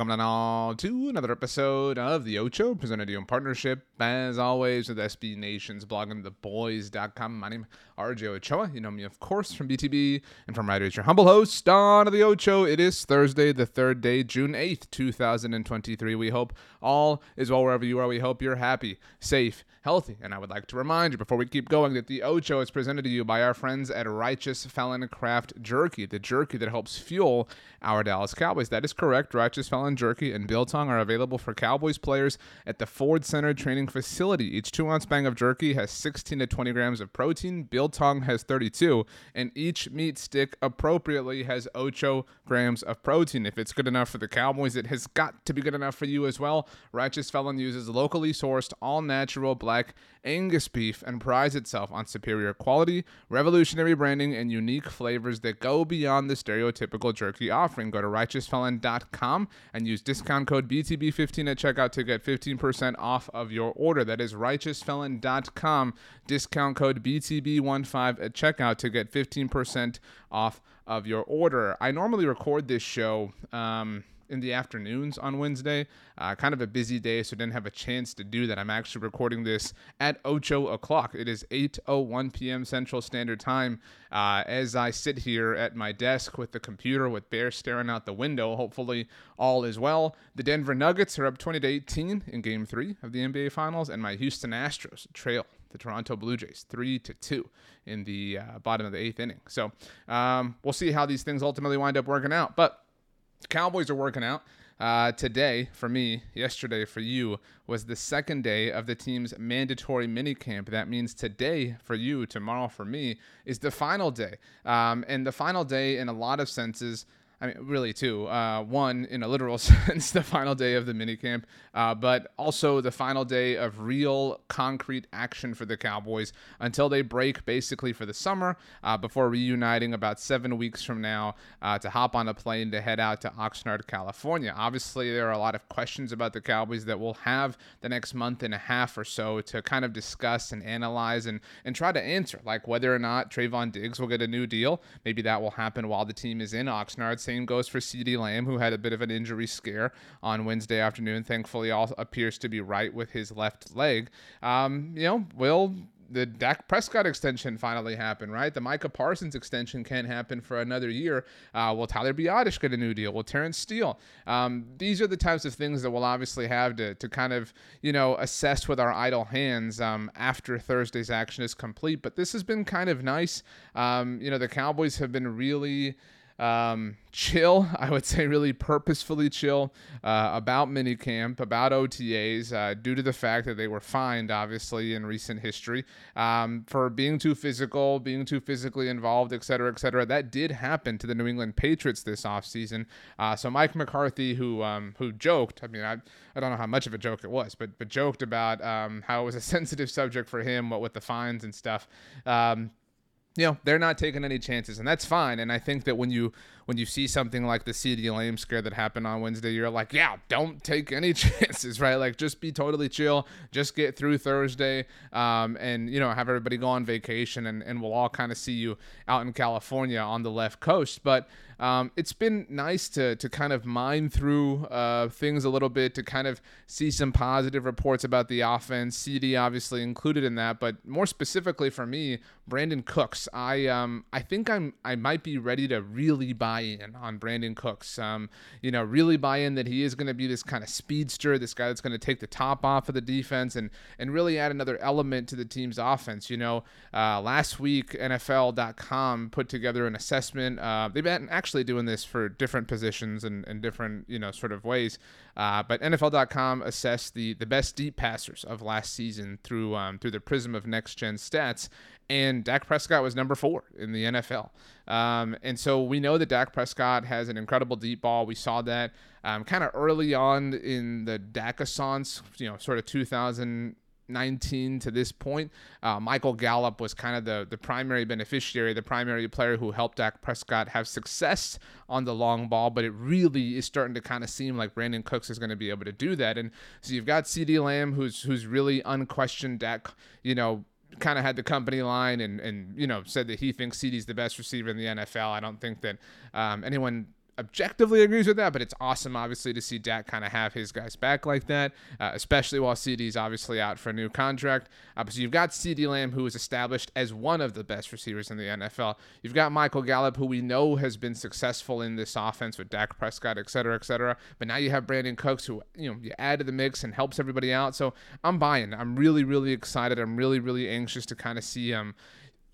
Welcome now to another episode of The Ocho, presented to you in partnership, as always, with SB Nation's bloggingtheboys.com. My name is RJ Ochoa. You know me, of course, from BTB and from Writer, your humble host Don of The Ocho. It is Thursday, the third day, June 8th, 2023. We hope all is well wherever you are. We hope you're happy, safe, healthy. And I would like to remind you before we keep going that the Ocho is presented to you by our friends at Righteous Felon Craft Jerky, the jerky that helps fuel our Dallas Cowboys. That is correct. Righteous Felon Jerky and Biltong are available for Cowboys players at the Ford Center Training Facility. Each two ounce bag of jerky has 16 to 20 grams of protein. Biltong has 32, and each meat stick appropriately has Ocho grams of protein. If it's good enough for the Cowboys, it has got to be good enough for you as well. Righteous Felon uses locally sourced, all natural black Angus beef and prides itself on superior quality, revolutionary branding, and unique flavors that go beyond the stereotypical jerky offering. Go to righteousfelon.com and use discount code BTB15 at checkout to get 15% off of your order. That is righteousfelon.com, discount code BTB15 at checkout to get 15% off of your order. I normally record this show. Um, in the afternoons on Wednesday. Uh, kind of a busy day, so didn't have a chance to do that. I'm actually recording this at ocho o'clock. It is 8:01 p.m. Central Standard Time. Uh, as I sit here at my desk with the computer with Bear staring out the window, hopefully all is well. The Denver Nuggets are up 20 to 18 in Game Three of the NBA Finals, and my Houston Astros trail the Toronto Blue Jays, three to two in the uh, bottom of the eighth inning. So um, we'll see how these things ultimately wind up working out. But Cowboys are working out. Uh, today, for me, yesterday for you, was the second day of the team's mandatory minicamp. That means today for you, tomorrow for me, is the final day. Um, and the final day, in a lot of senses, I mean, really, two. Uh, one, in a literal sense, the final day of the minicamp, uh, but also the final day of real concrete action for the Cowboys until they break basically for the summer uh, before reuniting about seven weeks from now uh, to hop on a plane to head out to Oxnard, California. Obviously, there are a lot of questions about the Cowboys that we'll have the next month and a half or so to kind of discuss and analyze and, and try to answer, like whether or not Trevon Diggs will get a new deal. Maybe that will happen while the team is in Oxnard same goes for CeeDee Lamb, who had a bit of an injury scare on Wednesday afternoon. Thankfully, all appears to be right with his left leg. Um, you know, will the Dak Prescott extension finally happen, right? The Micah Parsons extension can't happen for another year. Uh, will Tyler Biadasz get a new deal? Will Terence Steele? Um, these are the types of things that we'll obviously have to, to kind of, you know, assess with our idle hands um, after Thursday's action is complete. But this has been kind of nice. Um, you know, the Cowboys have been really um, chill, I would say really purposefully chill uh, about minicamp, about OTAs, uh, due to the fact that they were fined, obviously, in recent history um, for being too physical, being too physically involved, et cetera, et cetera. That did happen to the New England Patriots this offseason. Uh, so Mike McCarthy, who um, who joked, I mean, I, I don't know how much of a joke it was, but but joked about um, how it was a sensitive subject for him, what with the fines and stuff. Um, you know they're not taking any chances and that's fine and i think that when you when you see something like the CeeDee Lamb scare that happened on wednesday you're like yeah don't take any chances right like just be totally chill just get through thursday um, and you know have everybody go on vacation and, and we'll all kind of see you out in california on the left coast but um, it's been nice to to kind of mine through uh, things a little bit to kind of see some positive reports about the offense. CeeDee obviously included in that, but more specifically for me, Brandin Cooks. I um I think I'm I might be ready to really buy buy in on Brandin Cooks. Um, you know, really buy in that he is going to be this kind of speedster, this guy that's going to take the top off of the defense and and really add another element to the team's offense. You know, uh, last week NFL.com put together an assessment. Uh, they've been actually doing this for different positions and, and different you know sort of ways. Uh, but NFL.com assessed the the best deep passers of last season through um, through the prism of next gen stats, and Dak Prescott was number four in the NFL. Um, and so we know that Dak Prescott has an incredible deep ball. We saw that um, kind of early on in the Dakassance, you know, sort of 2000 19 to this point. Uh, Michael Gallup was kind of the, the primary beneficiary, the primary player who helped Dak Prescott have success on the long ball, but it really is starting to kind of seem like Brandin Cooks is going to be able to do that. And so you've got CeeDee Lamb, who's who's really unquestioned Dak, you know, kind of had the company line and and you know said that he thinks CeeDee's the best receiver in the NFL. I don't think that um, anyone objectively agrees with that, but it's awesome, obviously, to see Dak kind of have his guys back like that, uh, especially while CeeDee's obviously out for a new contract. Uh, so you've got CeeDee Lamb, who is established as one of the best receivers in the NFL. You've got Michael Gallup, who we know has been successful in this offense with Dak Prescott, et cetera, et cetera. But now you have Brandin Cooks, who you know you add to the mix and helps everybody out. So I'm buying. I'm really, really excited. I'm really, really anxious to kind of see him.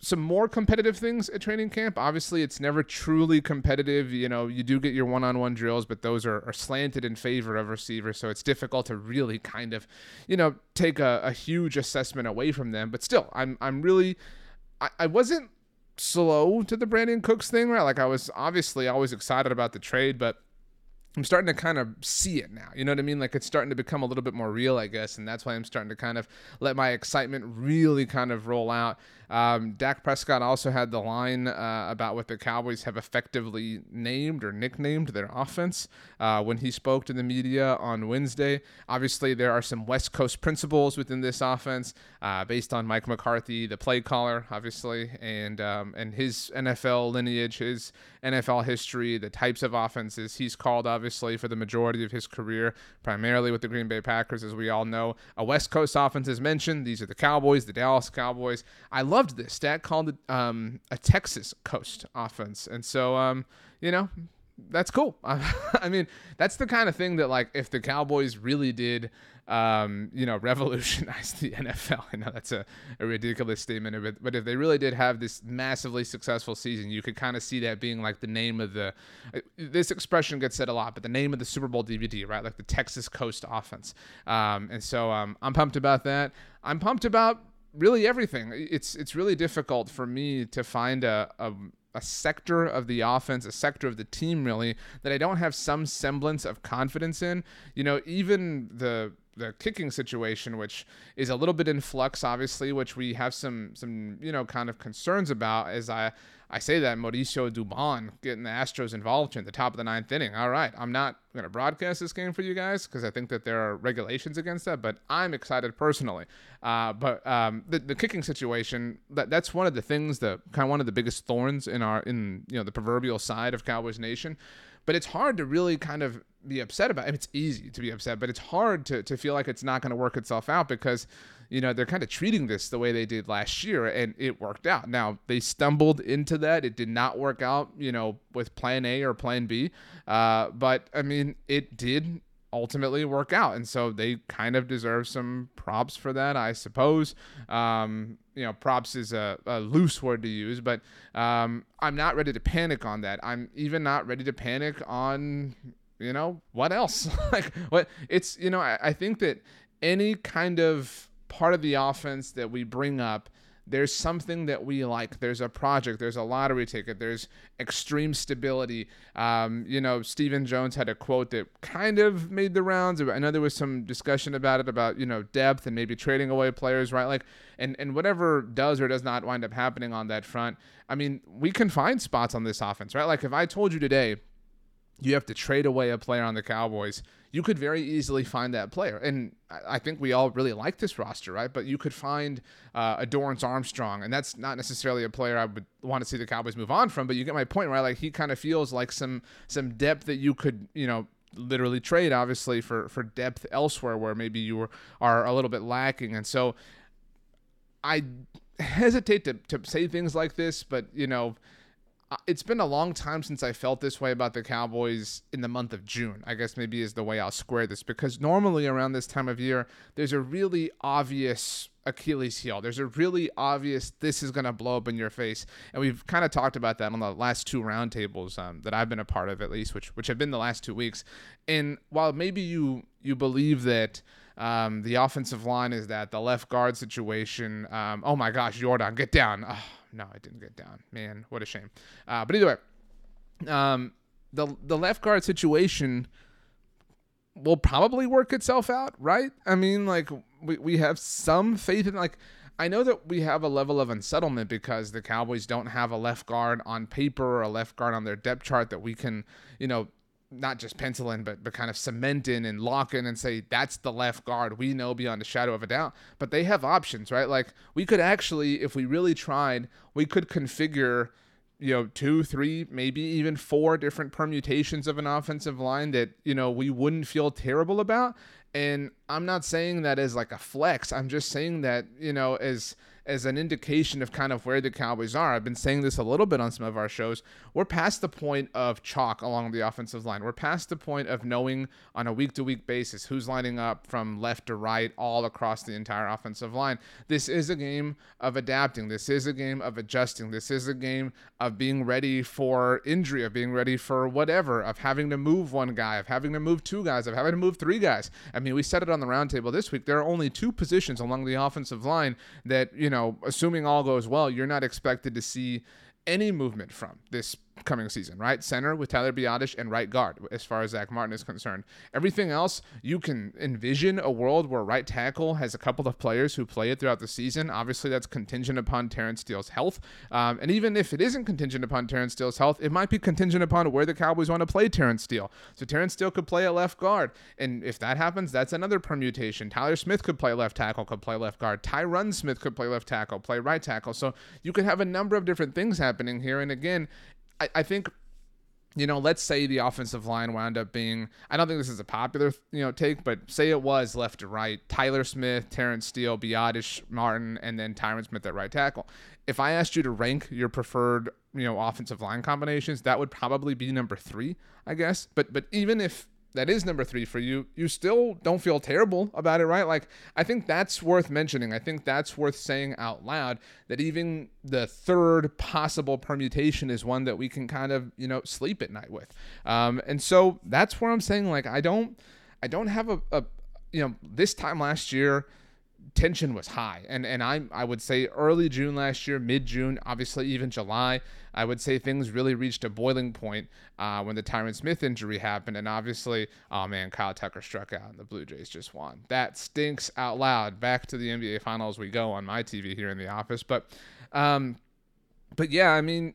Some more competitive things at training camp. Obviously, it's never truly competitive. You know, you do get your one on one drills, but those are, are, slanted in favor of receivers. So it's difficult to really kind of, you know, take a, a huge assessment away from them. But still, I'm, I'm really, I, I wasn't slow to the Brandin Cooks thing, right? Like I was obviously always excited about the trade, but I'm starting to kind of see it now. You know what I mean? Like it's starting to become a little bit more real, I guess. And that's why I'm starting to kind of let my excitement really kind of roll out. Um, Dak Prescott also had the line uh, about what the Cowboys have effectively named or nicknamed their offense uh, when he spoke to the media on Wednesday. Obviously, there are some West Coast principles within this offense uh, based on Mike McCarthy, the play caller, obviously, and um, and his NFL lineage, his NFL history, the types of offenses he's called, obviously, for the majority of his career, primarily with the Green Bay Packers, as we all know. A West Coast offense is mentioned. These are the Cowboys, the Dallas Cowboys. I love loved this. Stat called it um, a Texas coast offense, and so um, you know that's cool. I mean, that's the kind of thing that like if the Cowboys really did, um, you know, revolutionize the NFL. I know that's a, a ridiculous statement, but but if they really did have this massively successful season, you could kind of see that being like the name of the. Uh, this expression gets said a lot, but the name of the Super Bowl DVD, right? Like the Texas Coast offense. Um, and so um, I'm pumped about that. I'm pumped about really everything. It's it's really difficult for me to find a, a a sector of the offense, a sector of the team really that I don't have some semblance of confidence in. You know, even the the kicking situation, which is a little bit in flux, obviously, which we have some some you know kind of concerns about. As I I say that Mauricio Dubon getting the Astros involved in the top of the ninth inning. All right, I'm not going to broadcast this game for you guys because I think that there are regulations against that, but I'm excited personally. Uh, but um, the, the kicking situation that that's one of the things that kind of one of the biggest thorns in our in you know the proverbial side of Cowboys Nation. But it's hard to really kind of be upset about. It. It's easy to be upset, but it's hard to to feel like it's not going to work itself out because you know, they're kind of treating this the way they did last year, and it worked out. Now, they stumbled into that. It did not work out, you know, with plan A or plan B. Uh, but, I mean, it did ultimately work out. And so they kind of deserve some props for that, I suppose. Um, you know, props is a, a, loose word to use, but um, I'm not ready to panic on that. I'm even not ready to panic on, you know, what else? like, what it's, you know, I, I think that any kind of part of the offense that we bring up, there's something that we like. There's a project. There's a lottery ticket. There's extreme stability. Um, you know, Stephen Jones had a quote that kind of made the rounds. I know there was some discussion about it, about you know depth and maybe trading away players, right? Like, and and whatever does or does not wind up happening on that front. I mean, we can find spots on this offense, right? Like if I told you today you have to trade away a player on the Cowboys, you could very easily find that player. And I think we all really like this roster, right? But you could find uh, a Dorance Armstrong, and that's not necessarily a player I would want to see the Cowboys move on from. But you get my point, right? Like he kind of feels like some some depth that you could, you know, literally trade, obviously, for for depth elsewhere where maybe you were, are a little bit lacking. And so I hesitate to to say things like this, but you know it's been a long time since I felt this way about the Cowboys in the month of June. I guess maybe is the way I'll square this because normally around this time of year, there's a really obvious Achilles heel. There's a really obvious this is going to blow up in your face, and we've kind of talked about that on the last two roundtables um, that I've been a part of, at least, which which have been the last two weeks. And while maybe you you believe that. Um, the offensive line is that the left guard situation. Um, oh my gosh, Jordan, get down. Oh, no, I didn't get down. Man, what a shame. Uh, but either way, um, the the left guard situation will probably work itself out, right? I mean, like we we have some faith in like. I know that we have a level of unsettlement because the Cowboys don't have a left guard on paper or a left guard on their depth chart that we can, you know, not just pencil in, but but kind of cement in and lock in and say that's the left guard. We know beyond a shadow of a doubt. But they have options, right? Like we could actually, if we really tried, we could configure, you know, two, three, maybe even four different permutations of an offensive line that you know we wouldn't feel terrible about. And I'm not saying that as like a flex. I'm just saying that you know as as an indication of kind of where the Cowboys are. I've been saying this a little bit on some of our shows. We're past the point of chalk along the offensive line. We're past the point of knowing on a week to week basis who's lining up from left to right all across the entire offensive line. This is a game of adapting. This is a game of adjusting. This is a game of being ready for injury, of being ready for whatever, of having to move one guy, of having to move two guys, of having to move three guys. I mean, we said it on the roundtable this week. There are only two positions along the offensive line that, you know, know, assuming all goes well, you're not expected to see any movement from this coming season, right? Center with Tyler Biadasz and right guard, as far as Zack Martin is concerned. Everything else, you can envision a world where right tackle has a couple of players who play it throughout the season. Obviously, that's contingent upon Terence Steele's health. Um, and even if it isn't contingent upon Terence Steele's health, it might be contingent upon where the Cowboys want to play Terence Steele. So Terence Steele could play a left guard. And if that happens, that's another permutation. Tyler Smith could play left tackle, could play left guard. Tyron Smith could play left tackle, play right tackle. So you could have a number of different things happening here. And again, I, I think you know, let's say the offensive line wound up being, I don't think this is a popular, you know, take, but say it was left to right, Tyler Smith, Terence Steele, Biadasz, Martin, and then Tyron Smith at right tackle. If I asked you to rank your preferred, you know, offensive line combinations, that would probably be number three, I guess. But but even if that is number three for you, you still don't feel terrible about it, right? Like, I think that's worth mentioning. I think that's worth saying out loud that even the third possible permutation is one that we can kind of, you know, sleep at night with. Um, and so that's where I'm saying, like, I don't, I don't have a, a you know, this time last year, tension was high. And and I I would say early June last year, mid June, obviously even July, I would say things really reached a boiling point uh, when the Tyron Smith injury happened. And obviously, oh man, Kyle Tucker struck out and the Blue Jays just won. That stinks out loud. Back to the NBA Finals we go on my TV here in the office. But um, but yeah, I mean,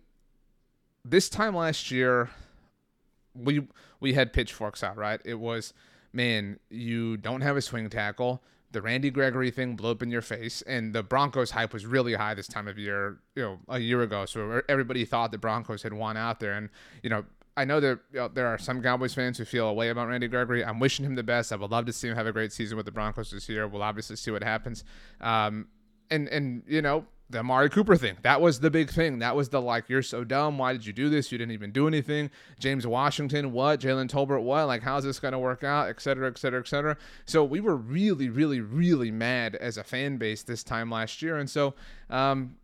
this time last year, we we had pitchforks out, right? It was man, you don't have a swing tackle the Randy Gregory thing blew up in your face, and the Broncos hype was really high this time of year, you know, a year ago. So everybody thought the Broncos had won out there, and you know, I know that you know, there are some Cowboys fans who feel a way about Randy Gregory. I'm wishing him the best. I would love to see him have a great season with the Broncos this year. We'll obviously see what happens. Um, and and you know, the Amari Cooper thing. That was the big thing. That was the like, you're so dumb. Why did you do this? You didn't even do anything. James Washington, what? Jalen Tolbert, what? Like, how's this going to work out? Et cetera, et cetera, et cetera. So we were really, really, really mad as a fan base this time last year. And so, um,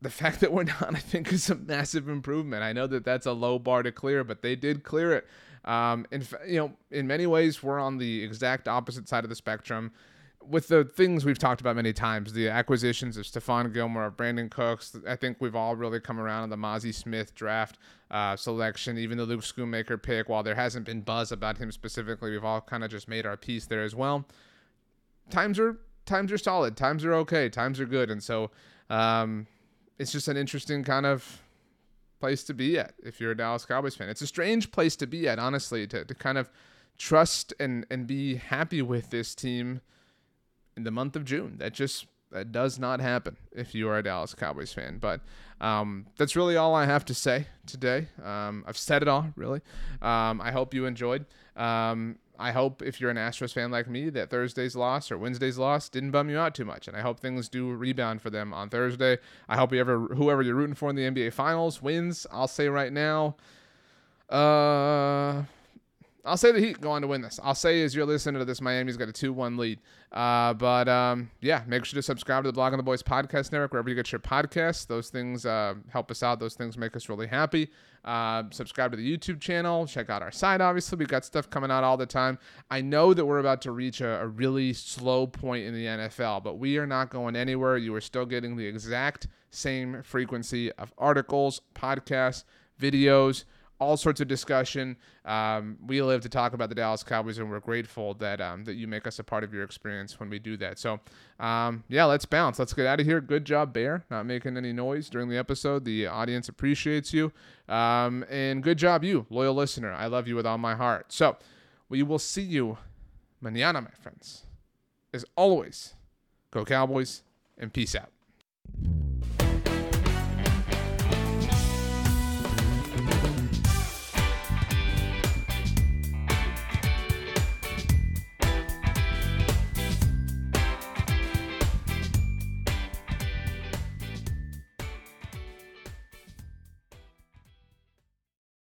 the fact that we're not, I think, is a massive improvement. I know that that's a low bar to clear, but they did clear it. Um, in you know, in many ways, we're on the exact opposite side of the spectrum with the things we've talked about many times, the acquisitions of Stephon Gilmore, of Brandin Cooks, I think we've all really come around on the Mazi Smith draft uh, selection, even the Luke Schoonmaker pick. While there hasn't been buzz about him specifically, we've all kind of just made our peace there as well. Times are times are solid, times are okay, times are good, and so um, it's just an interesting kind of place to be at if you're a Dallas Cowboys fan. It's a strange place to be at, honestly, to, to kind of trust and and be happy with this team in the month of June. That just that does not happen if you are a Dallas Cowboys fan. But um, that's really all I have to say today. Um, I've said it all, really. Um, I hope you enjoyed. Um, I hope if you're an Astros fan like me, that Thursday's loss or Wednesday's loss didn't bum you out too much, and I hope things do rebound for them on Thursday. I hope whoever whoever you're rooting for in the NBA Finals wins. I'll say right now, uh, I'll say the Heat go on to win this. I'll say as you're listening to this, Miami's got a 2 1 lead. Uh, but um, yeah, make sure to subscribe to the Blogging the Boys podcast network, wherever you get your podcasts. Those things uh, help us out. Those things make us really happy. Uh, subscribe to the YouTube channel. Check out our site, obviously. We've got stuff coming out all the time. I know that we're about to reach a, a really slow point in the NFL, but we are not going anywhere. You are still getting the exact same frequency of articles, podcasts, videos all sorts of discussion. Um, we live to talk about the Dallas Cowboys, and we're grateful that um, that you make us a part of your experience when we do that. So, um, yeah, let's bounce. Let's get out of here. Good job, Bear, not making any noise during the episode. The audience appreciates you, um, and good job, you loyal listener. I love you with all my heart. So, we will see you mañana, my friends. As always, go Cowboys, and peace out.